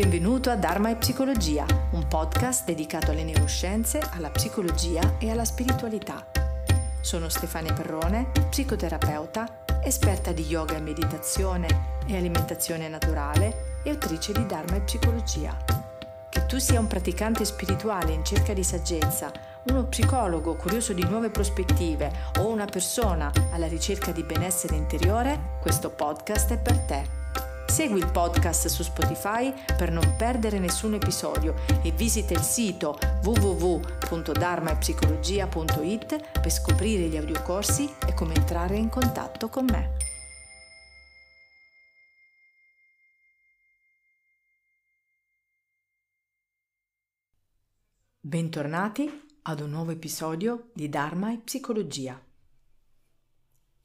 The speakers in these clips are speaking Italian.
Benvenuto a Dharma e Psicologia, un podcast dedicato alle neuroscienze, alla psicologia e alla spiritualità. Sono Stefania Perrone, psicoterapeuta, esperta di yoga e meditazione e alimentazione naturale e autrice di Dharma e Psicologia. Che tu sia un praticante spirituale in cerca di saggezza, uno psicologo curioso di nuove prospettive o una persona alla ricerca di benessere interiore, questo podcast è per te. Segui il podcast su Spotify per non perdere nessun episodio e visita il sito www.dharmaepsicologia.it per scoprire gli audiocorsi e come entrare in contatto con me. Bentornati ad un nuovo episodio di Dharma e Psicologia.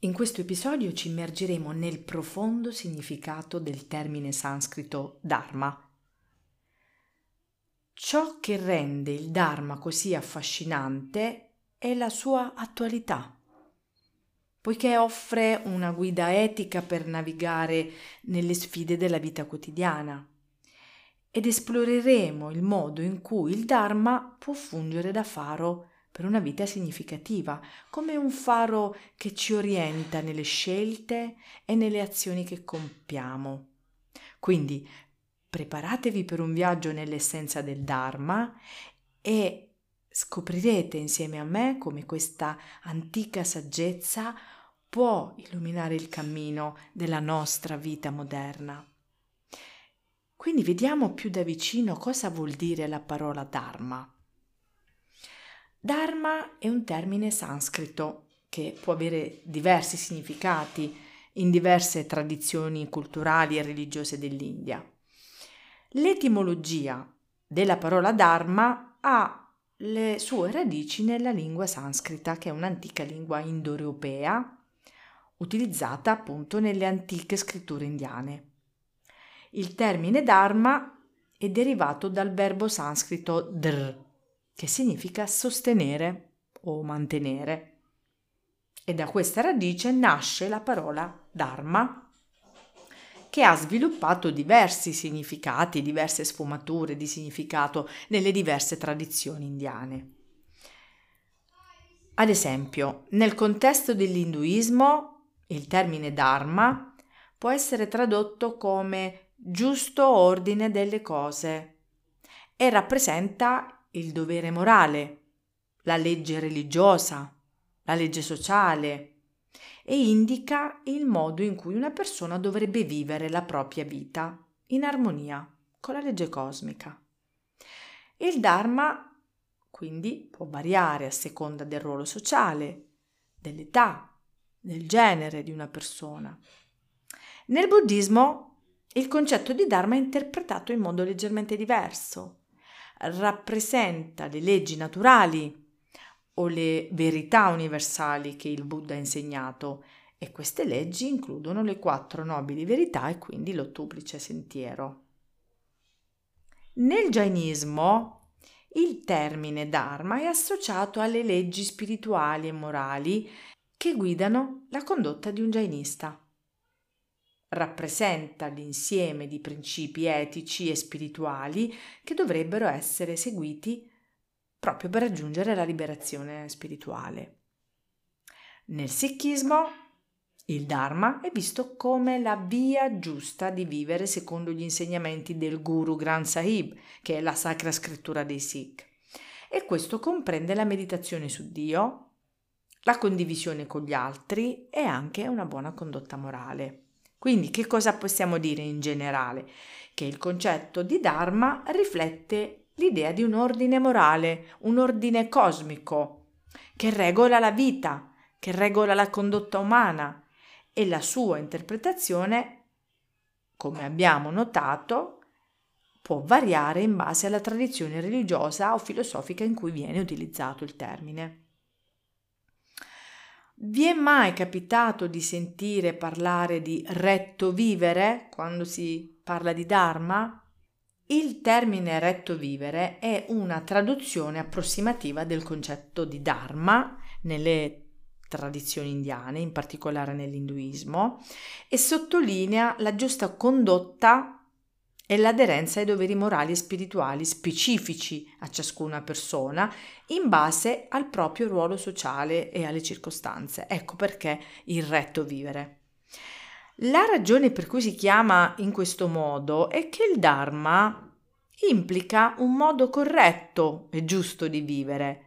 In questo episodio ci immergeremo nel profondo significato del termine sanscrito Dharma. Ciò che rende il Dharma così affascinante è la sua attualità, poiché offre una guida etica per navigare nelle sfide della vita quotidiana ed esploreremo il modo in cui il Dharma può fungere da faro per una vita significativa, come un faro che ci orienta nelle scelte e nelle azioni che compiamo. Quindi preparatevi per un viaggio nell'essenza del Dharma e scoprirete insieme a me come questa antica saggezza può illuminare il cammino della nostra vita moderna. Quindi vediamo più da vicino cosa vuol dire la parola Dharma. Dharma è un termine sanscrito che può avere diversi significati in diverse tradizioni culturali e religiose dell'India. L'etimologia della parola Dharma ha le sue radici nella lingua sanscrita, che è un'antica lingua indoeuropea utilizzata appunto nelle antiche scritture indiane. Il termine Dharma è derivato dal verbo sanscrito dr, che significa sostenere o mantenere. E da questa radice nasce la parola Dharma, che ha sviluppato diversi significati, diverse sfumature di significato nelle diverse tradizioni indiane. Ad esempio, nel contesto dell'induismo, il termine Dharma può essere tradotto come giusto ordine delle cose e rappresenta il dovere morale, la legge religiosa, la legge sociale e indica il modo in cui una persona dovrebbe vivere la propria vita in armonia con la legge cosmica. Il Dharma quindi può variare a seconda del ruolo sociale, dell'età, del genere di una persona. Nel buddismo il concetto di Dharma è interpretato in modo leggermente diverso rappresenta le leggi naturali o le verità universali che il Buddha ha insegnato e queste leggi includono le quattro nobili verità e quindi l'ottuplice sentiero. Nel Jainismo il termine Dharma è associato alle leggi spirituali e morali che guidano la condotta di un Jainista rappresenta l'insieme di principi etici e spirituali che dovrebbero essere seguiti proprio per raggiungere la liberazione spirituale. Nel Sikhismo il Dharma è visto come la via giusta di vivere secondo gli insegnamenti del Guru Granth Sahib, che è la sacra scrittura dei Sikh. E questo comprende la meditazione su Dio, la condivisione con gli altri e anche una buona condotta morale. Quindi che cosa possiamo dire in generale? Che il concetto di Dharma riflette l'idea di un ordine morale, un ordine cosmico, che regola la vita, che regola la condotta umana e la sua interpretazione, come abbiamo notato, può variare in base alla tradizione religiosa o filosofica in cui viene utilizzato il termine. Vi è mai capitato di sentire parlare di retto vivere quando si parla di Dharma? Il termine retto vivere è una traduzione approssimativa del concetto di Dharma nelle tradizioni indiane, in particolare nell'induismo, e sottolinea la giusta condotta e l'aderenza ai doveri morali e spirituali specifici a ciascuna persona in base al proprio ruolo sociale e alle circostanze. Ecco perché il retto vivere. La ragione per cui si chiama in questo modo è che il Dharma implica un modo corretto e giusto di vivere,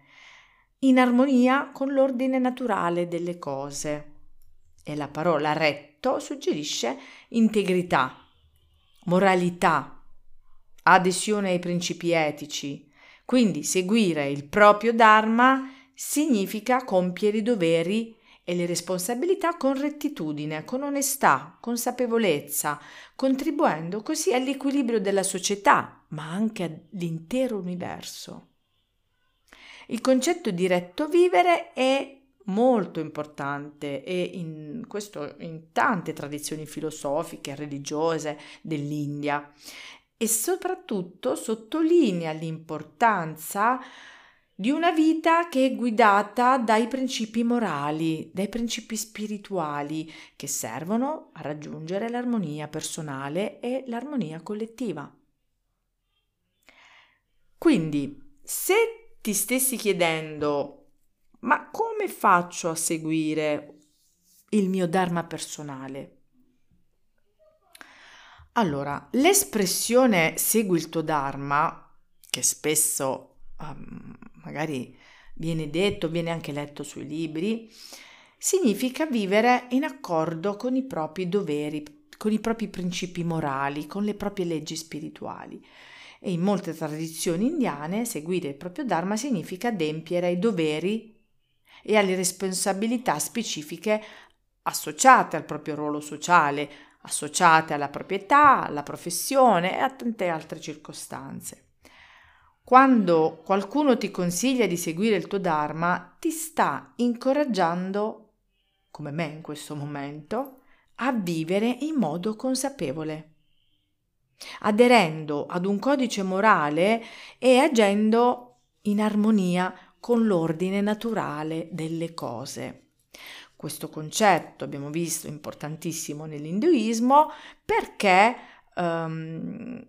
in armonia con l'ordine naturale delle cose. E la parola retto suggerisce integrità, moralità, adesione ai principi etici. Quindi seguire il proprio Dharma significa compiere i doveri e le responsabilità con rettitudine, con onestà, consapevolezza, contribuendo così all'equilibrio della società, ma anche all'intero universo. Il concetto di retto vivere è molto importante e in questo in tante tradizioni filosofiche e religiose dell'India e soprattutto sottolinea l'importanza di una vita che è guidata dai principi morali, dai principi spirituali che servono a raggiungere l'armonia personale e l'armonia collettiva. Quindi, se ti stessi chiedendo ma come faccio a seguire il mio Dharma personale? Allora, l'espressione segui il tuo Dharma, che spesso um, magari viene detto, viene anche letto sui libri, significa vivere in accordo con i propri doveri, con i propri principi morali, con le proprie leggi spirituali. E in molte tradizioni indiane seguire il proprio Dharma significa adempiere ai doveri e alle responsabilità specifiche associate al proprio ruolo sociale, associate alla proprietà, alla professione e a tante altre circostanze. Quando qualcuno ti consiglia di seguire il tuo Dharma, ti sta incoraggiando, come me in questo momento, a vivere in modo consapevole, aderendo ad un codice morale e agendo in armonia con l'ordine naturale delle cose. Questo concetto abbiamo visto importantissimo nell'induismo perché um,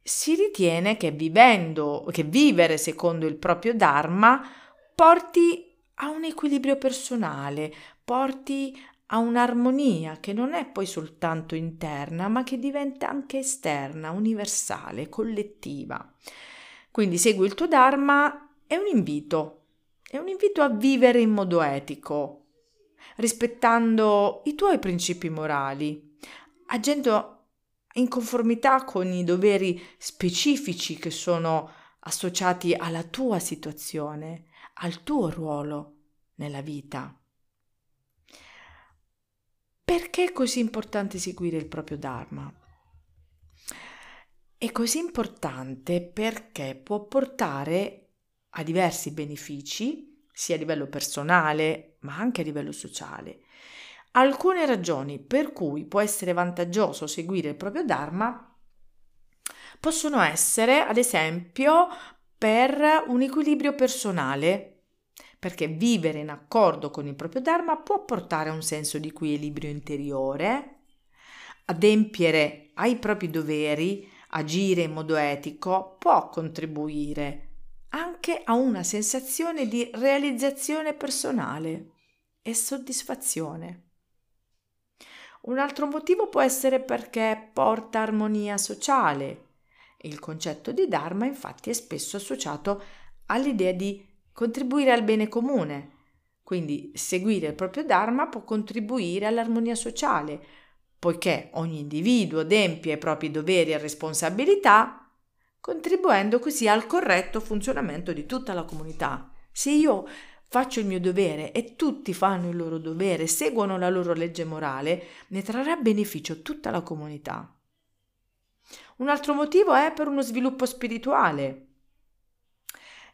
si ritiene che vivendo, che vivere secondo il proprio Dharma porti a un equilibrio personale, porti a un'armonia che non è poi soltanto interna, ma che diventa anche esterna, universale, collettiva. Quindi segui il tuo Dharma è un invito, è un invito a vivere in modo etico, rispettando i tuoi principi morali, agendo in conformità con i doveri specifici che sono associati alla tua situazione, al tuo ruolo nella vita. Perché è così importante seguire il proprio Dharma? È così importante perché può portare ha diversi benefici, sia a livello personale ma anche a livello sociale. Alcune ragioni per cui può essere vantaggioso seguire il proprio Dharma possono essere, ad esempio, per un equilibrio personale, perché vivere in accordo con il proprio Dharma può portare a un senso di equilibrio interiore, adempiere ai propri doveri, agire in modo etico può contribuire anche a una sensazione di realizzazione personale e soddisfazione. Un altro motivo può essere perché porta armonia sociale. Il concetto di Dharma infatti è spesso associato all'idea di contribuire al bene comune. Quindi seguire il proprio Dharma può contribuire all'armonia sociale, poiché ogni individuo adempie i propri doveri e responsabilità contribuendo così al corretto funzionamento di tutta la comunità. Se io faccio il mio dovere e tutti fanno il loro dovere, seguono la loro legge morale, ne trarrà beneficio tutta la comunità. Un altro motivo è per uno sviluppo spirituale.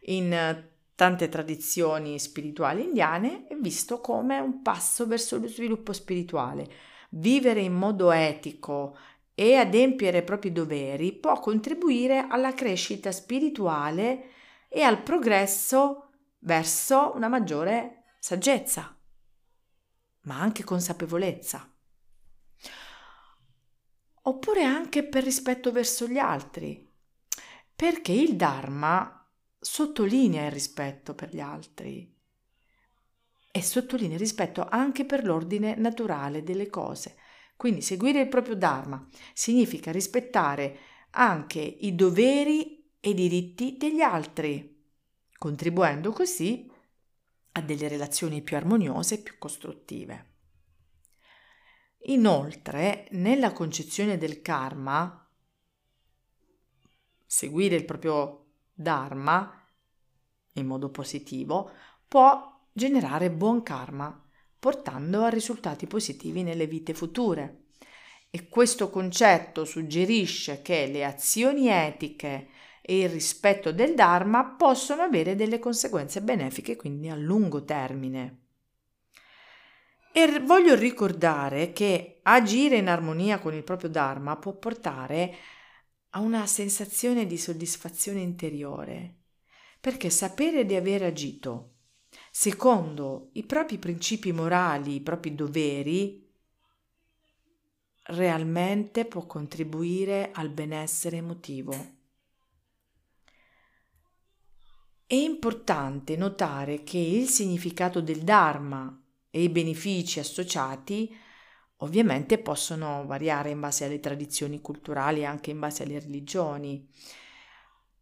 In tante tradizioni spirituali indiane è visto come un passo verso lo sviluppo spirituale. Vivere in modo etico, e adempiere i propri doveri può contribuire alla crescita spirituale e al progresso verso una maggiore saggezza, ma anche consapevolezza. oppure anche per rispetto verso gli altri, perché il Dharma sottolinea il rispetto per gli altri e sottolinea il rispetto anche per l'ordine naturale delle cose. Quindi seguire il proprio Dharma significa rispettare anche i doveri e i diritti degli altri, contribuendo così a delle relazioni più armoniose e più costruttive. Inoltre, nella concezione del karma, seguire il proprio dharma in modo positivo può generare buon karma, portando a risultati positivi nelle vite future. E questo concetto suggerisce che le azioni etiche e il rispetto del Dharma possono avere delle conseguenze benefiche, quindi a lungo termine. E voglio ricordare che agire in armonia con il proprio Dharma può portare a una sensazione di soddisfazione interiore, perché sapere di aver agito secondo i propri principi morali, i propri doveri, realmente può contribuire al benessere emotivo. È importante notare che il significato del Dharma e i benefici associati ovviamente possono variare in base alle tradizioni culturali e anche in base alle religioni.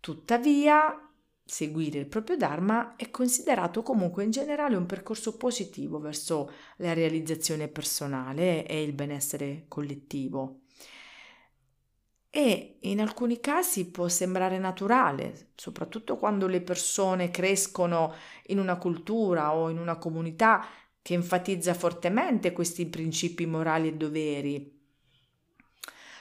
Tuttavia, seguire il proprio Dharma è considerato comunque in generale un percorso positivo verso la realizzazione personale e il benessere collettivo. E in alcuni casi può sembrare naturale, soprattutto quando le persone crescono in una cultura o in una comunità che enfatizza fortemente questi principi morali e doveri.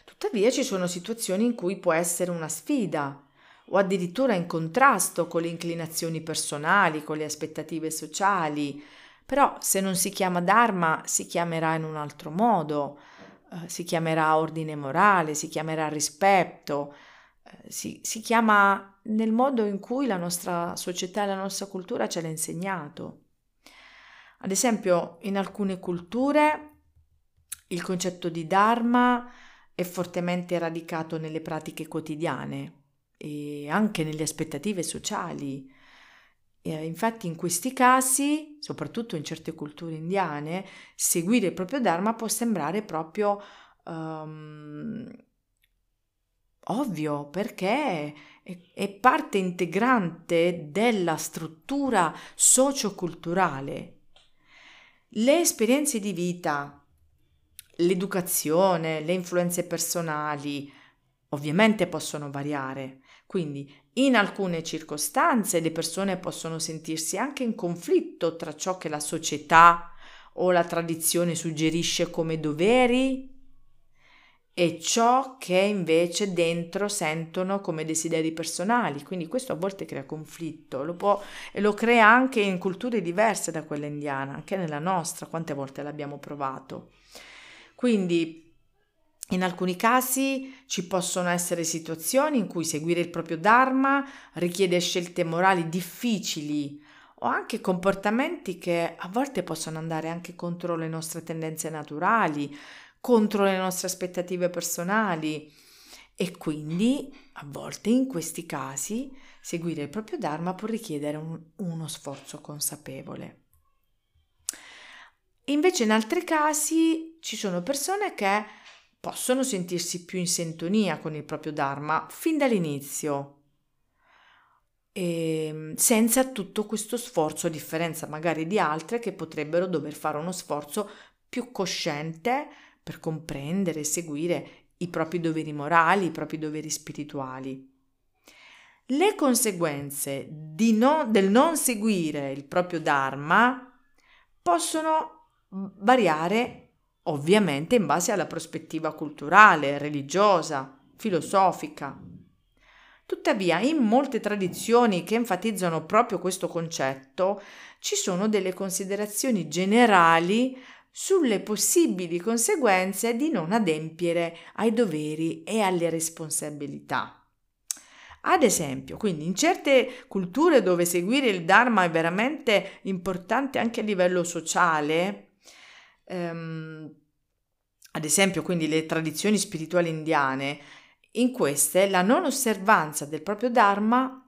Tuttavia ci sono situazioni in cui può essere una sfida o addirittura in contrasto con le inclinazioni personali, con le aspettative sociali. Però se non si chiama Dharma si chiamerà in un altro modo, eh, si chiamerà ordine morale, si chiamerà rispetto, eh, si, si chiama nel modo in cui la nostra società e la nostra cultura ce l'ha insegnato. Ad esempio, in alcune culture il concetto di Dharma è fortemente radicato nelle pratiche quotidiane e anche nelle aspettative sociali. E infatti in questi casi, soprattutto in certe culture indiane, seguire il proprio Dharma può sembrare proprio um, ovvio perché è, è parte integrante della struttura socioculturale le esperienze di vita, l'educazione, le influenze personali, ovviamente possono variare. Quindi in alcune circostanze le persone possono sentirsi anche in conflitto tra ciò che la società o la tradizione suggerisce come doveri e ciò che invece dentro sentono come desideri personali. Quindi questo a volte crea conflitto lo può, e lo crea anche in culture diverse da quella indiana, anche nella nostra, quante volte l'abbiamo provato. Quindi in alcuni casi ci possono essere situazioni in cui seguire il proprio Dharma richiede scelte morali difficili o anche comportamenti che a volte possono andare anche contro le nostre tendenze naturali, contro le nostre aspettative personali e quindi a volte in questi casi seguire il proprio Dharma può richiedere un, uno sforzo consapevole. Invece in altri casi ci sono persone che possono sentirsi più in sintonia con il proprio Dharma fin dall'inizio, e ehm, senza tutto questo sforzo, a differenza magari di altre che potrebbero dover fare uno sforzo più cosciente per comprendere e seguire i propri doveri morali, i propri doveri spirituali. Le conseguenze no, del non seguire il proprio Dharma possono variare ovviamente in base alla prospettiva culturale, religiosa, filosofica. Tuttavia, in molte tradizioni che enfatizzano proprio questo concetto, ci sono delle considerazioni generali sulle possibili conseguenze di non adempiere ai doveri e alle responsabilità. Ad esempio, quindi in certe culture dove seguire il Dharma è veramente importante anche a livello sociale, ehm, ad esempio quindi le tradizioni spirituali indiane, in queste la non osservanza del proprio Dharma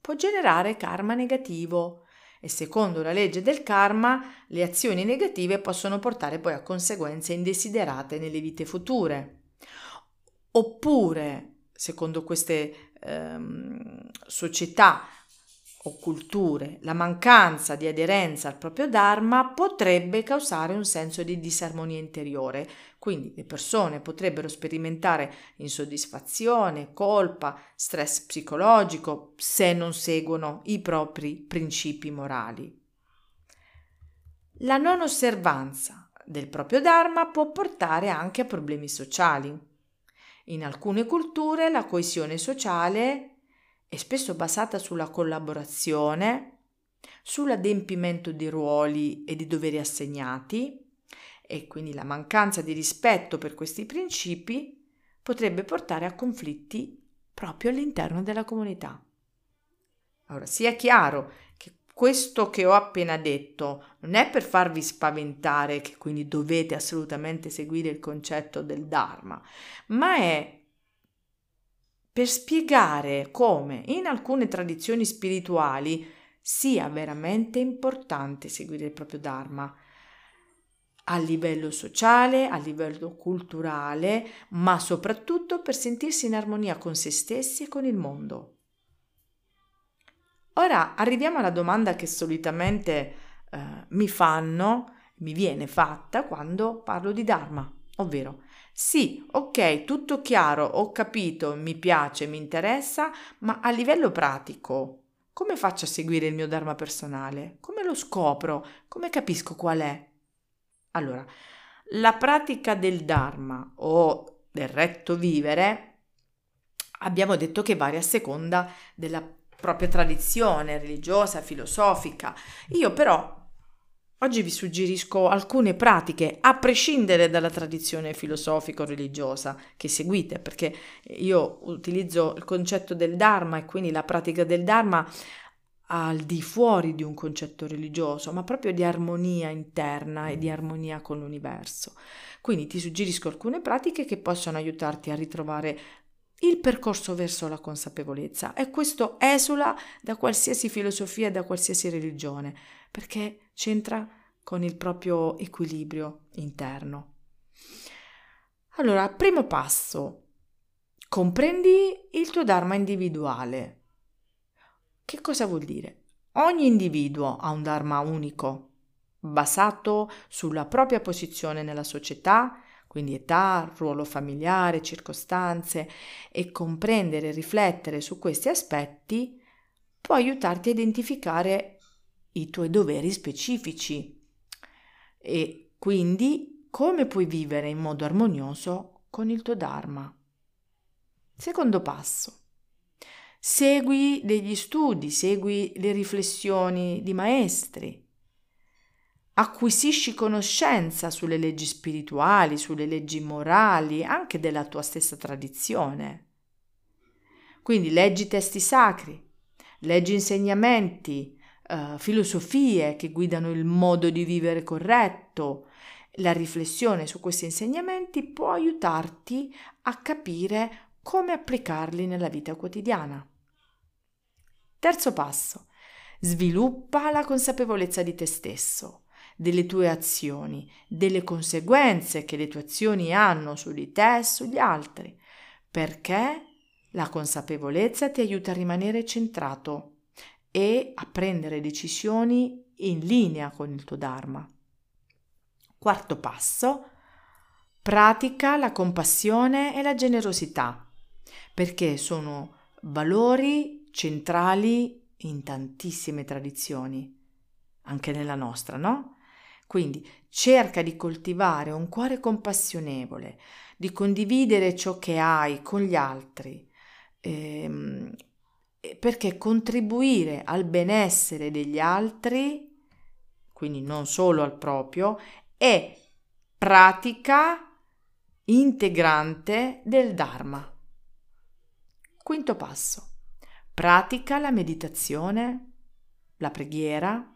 può generare karma negativo e secondo la legge del karma le azioni negative possono portare poi a conseguenze indesiderate nelle vite future. Oppure, secondo queste ehm, società o culture, la mancanza di aderenza al proprio Dharma potrebbe causare un senso di disarmonia interiore. Quindi le persone potrebbero sperimentare insoddisfazione, colpa, stress psicologico se non seguono i propri principi morali. La non osservanza del proprio Dharma può portare anche a problemi sociali. In alcune culture la coesione sociale è spesso basata sulla collaborazione, sull'adempimento di ruoli e di doveri assegnati e quindi la mancanza di rispetto per questi principi potrebbe portare a conflitti proprio all'interno della comunità. Ora sia chiaro che questo che ho appena detto non è per farvi spaventare che quindi dovete assolutamente seguire il concetto del Dharma, ma è per spiegare come in alcune tradizioni spirituali sia veramente importante seguire il proprio Dharma a livello sociale, a livello culturale, ma soprattutto per sentirsi in armonia con se stessi e con il mondo. Ora arriviamo alla domanda che solitamente eh, mi fanno, mi viene fatta quando parlo di Dharma, ovvero sì, ok, tutto chiaro, ho capito, mi piace, mi interessa, ma a livello pratico, come faccio a seguire il mio Dharma personale? Come lo scopro? Come capisco qual è? Allora, la pratica del Dharma o del retto vivere abbiamo detto che varia a seconda della propria tradizione religiosa, filosofica. Io però Oggi vi suggerisco alcune pratiche, a prescindere dalla tradizione filosofico-religiosa che seguite, perché io utilizzo il concetto del Dharma e quindi la pratica del Dharma al di fuori di un concetto religioso, ma proprio di armonia interna e di armonia con l'universo. Quindi ti suggerisco alcune pratiche che possono aiutarti a ritrovare il percorso verso la consapevolezza e questo esula da qualsiasi filosofia, da qualsiasi religione perché c'entra con il proprio equilibrio interno. Allora, primo passo, comprendi il tuo Dharma individuale. Che cosa vuol dire? Ogni individuo ha un Dharma unico, basato sulla propria posizione nella società, quindi età, ruolo familiare, circostanze, e comprendere e riflettere su questi aspetti può aiutarti a identificare i tuoi doveri specifici e quindi come puoi vivere in modo armonioso con il tuo Dharma. Secondo passo. Segui degli studi, segui le riflessioni di maestri. Acquisisci conoscenza sulle leggi spirituali, sulle leggi morali, anche della tua stessa tradizione. Quindi leggi testi sacri, leggi insegnamenti, uh, filosofie che guidano il modo di vivere corretto. La riflessione su questi insegnamenti può aiutarti a capire come applicarli nella vita quotidiana. Terzo passo. Sviluppa la consapevolezza di te stesso, delle tue azioni, delle conseguenze che le tue azioni hanno su di te e sugli altri, perché la consapevolezza ti aiuta a rimanere centrato e a prendere decisioni in linea con il tuo Dharma. Quarto passo, pratica la compassione e la generosità, perché sono valori centrali in tantissime tradizioni, anche nella nostra, no? Quindi cerca di coltivare un cuore compassionevole, di condividere ciò che hai con gli altri, ehm, perché contribuire al benessere degli altri, quindi non solo al proprio, è pratica integrante del Dharma. Quinto passo. Pratica la meditazione, la preghiera,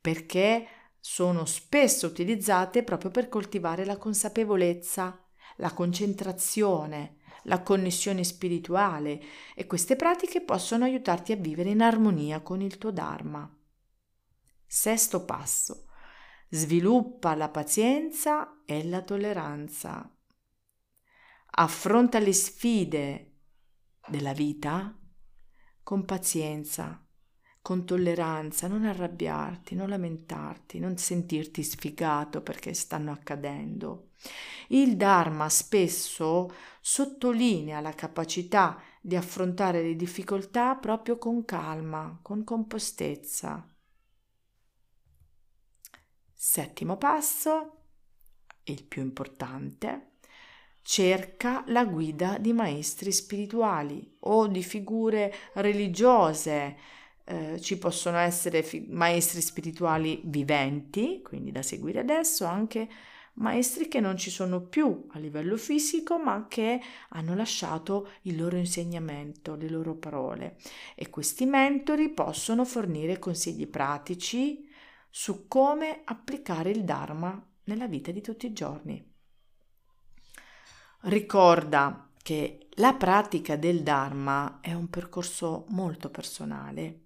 perché sono spesso utilizzate proprio per coltivare la consapevolezza, la concentrazione, la connessione spirituale e queste pratiche possono aiutarti a vivere in armonia con il tuo Dharma. Sesto passo. Sviluppa la pazienza e la tolleranza. Affronta le sfide della vita con pazienza, con tolleranza, non arrabbiarti, non lamentarti, non sentirti sfigato perché stanno accadendo. Il Dharma spesso sottolinea la capacità di affrontare le difficoltà proprio con calma, con compostezza. Settimo passo, il più importante, cerca la guida di maestri spirituali o di figure religiose. Eh, ci possono essere fi- maestri spirituali viventi, quindi da seguire adesso, anche maestri che non ci sono più a livello fisico, ma che hanno lasciato il loro insegnamento, le loro parole. E questi mentori possono fornire consigli pratici su come applicare il Dharma nella vita di tutti i giorni. Ricorda che la pratica del Dharma è un percorso molto personale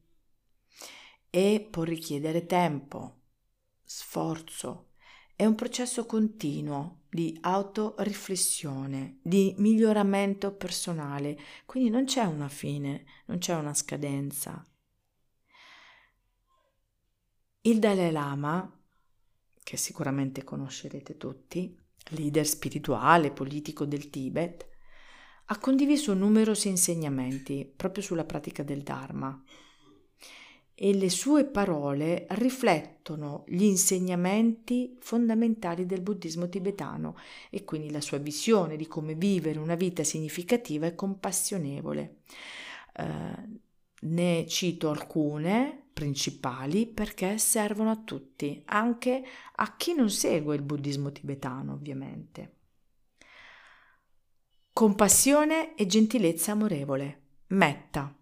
e può richiedere tempo, sforzo, è un processo continuo di autoriflessione, di miglioramento personale, quindi non c'è una fine, non c'è una scadenza. Il Dalai Lama, che sicuramente conoscerete tutti, leader spirituale, politico del Tibet, ha condiviso numerosi insegnamenti proprio sulla pratica del Dharma e le sue parole riflettono gli insegnamenti fondamentali del buddismo tibetano e quindi la sua visione di come vivere una vita significativa e compassionevole. Eh, ne cito alcune principali perché servono a tutti, anche a chi non segue il buddismo tibetano, ovviamente. Compassione e gentilezza amorevole. Metta.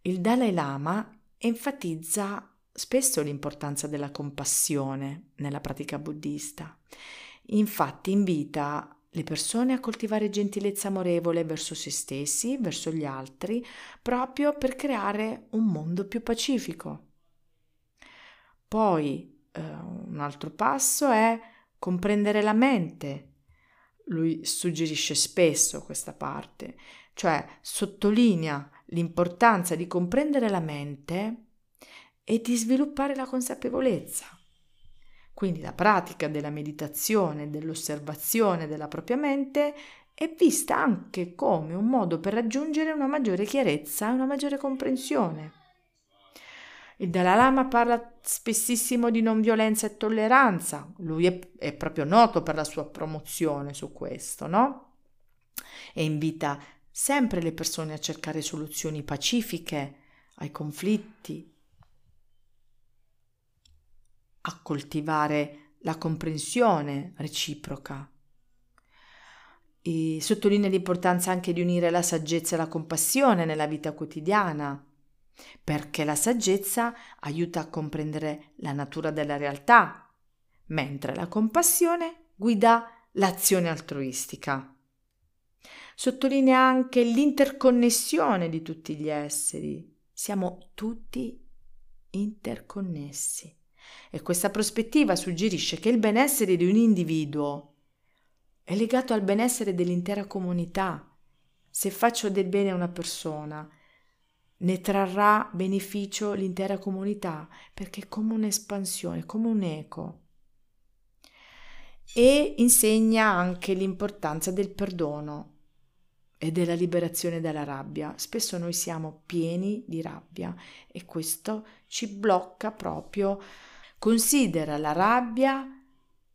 Il Dalai Lama enfatizza spesso l'importanza della compassione nella pratica buddista. Infatti invita le persone a coltivare gentilezza amorevole verso se stessi, verso gli altri, proprio per creare un mondo più pacifico. Poi eh, un altro passo è comprendere la mente. Lui suggerisce spesso questa parte, cioè sottolinea l'importanza di comprendere la mente e di sviluppare la consapevolezza. Quindi la pratica della meditazione, dell'osservazione della propria mente è vista anche come un modo per raggiungere una maggiore chiarezza e una maggiore comprensione. Il Dalai Lama parla spessissimo di non violenza e tolleranza, lui è, è proprio noto per la sua promozione su questo, no? E invita sempre le persone a cercare soluzioni pacifiche ai conflitti, a coltivare la comprensione reciproca. E sottolinea l'importanza anche di unire la saggezza e la compassione nella vita quotidiana, perché la saggezza aiuta a comprendere la natura della realtà, mentre la compassione guida l'azione altruistica. Sottolinea anche l'interconnessione di tutti gli esseri. Siamo tutti interconnessi. E questa prospettiva suggerisce che il benessere di un individuo è legato al benessere dell'intera comunità. Se faccio del bene a una persona, ne trarrà beneficio l'intera comunità, perché è come un'espansione, come un eco. E insegna anche l'importanza del perdono e della liberazione dalla rabbia. Spesso noi siamo pieni di rabbia e questo ci blocca proprio considera la rabbia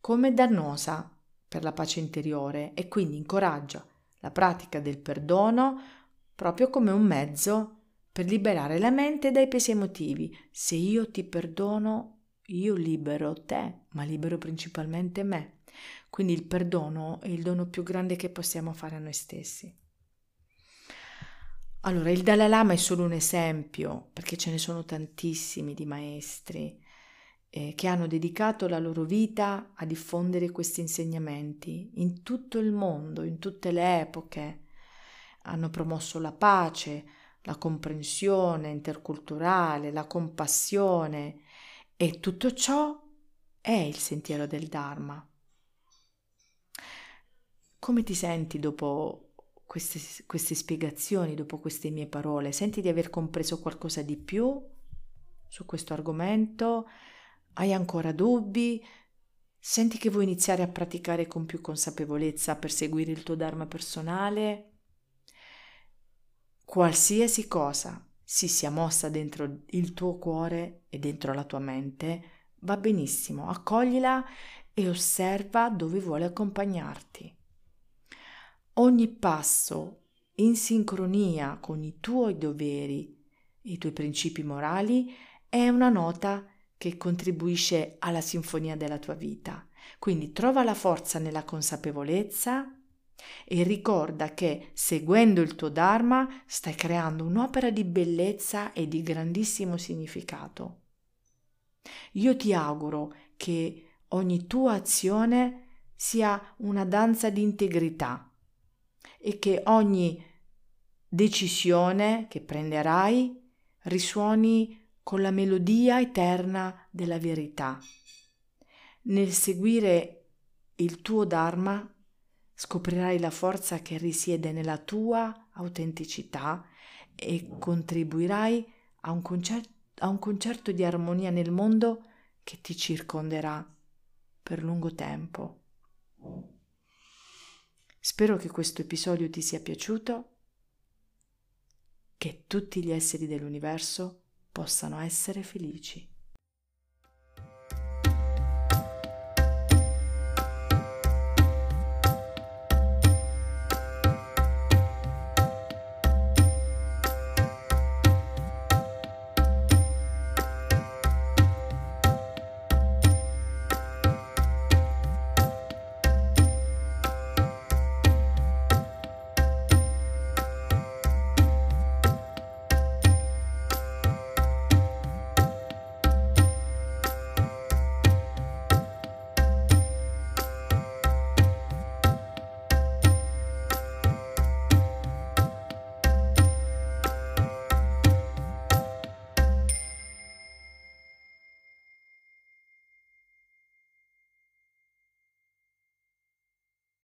come dannosa per la pace interiore e quindi incoraggia la pratica del perdono proprio come un mezzo per liberare la mente dai pesi emotivi. Se io ti perdono, io libero te, ma libero principalmente me. Quindi il perdono è il dono più grande che possiamo fare a noi stessi. Allora, il Dalai Lama è solo un esempio, perché ce ne sono tantissimi di maestri eh, che hanno dedicato la loro vita a diffondere questi insegnamenti in tutto il mondo, in tutte le epoche. Hanno promosso la pace, la comprensione interculturale, la compassione e tutto ciò è il sentiero del Dharma. Come ti senti dopo queste, queste spiegazioni, dopo queste mie parole? Senti di aver compreso qualcosa di più su questo argomento? Hai ancora dubbi? Senti che vuoi iniziare a praticare con più consapevolezza per seguire il tuo Dharma personale? Qualsiasi cosa si sia mossa dentro il tuo cuore e dentro la tua mente, va benissimo, accoglila e osserva dove vuole accompagnarti. Ogni passo in sincronia con i tuoi doveri e i tuoi principi morali è una nota che contribuisce alla sinfonia della tua vita. Quindi trova la forza nella consapevolezza e ricorda che seguendo il tuo Dharma stai creando un'opera di bellezza e di grandissimo significato. Io ti auguro che ogni tua azione sia una danza di integrità e che ogni decisione che prenderai risuoni con la melodia eterna della verità. Nel seguire il tuo Dharma scoprirai la forza che risiede nella tua autenticità e contribuirai a un, concerto, a un concerto di armonia nel mondo che ti circonderà per lungo tempo. Spero che questo episodio ti sia piaciuto, che tutti gli esseri dell'universo possano essere felici.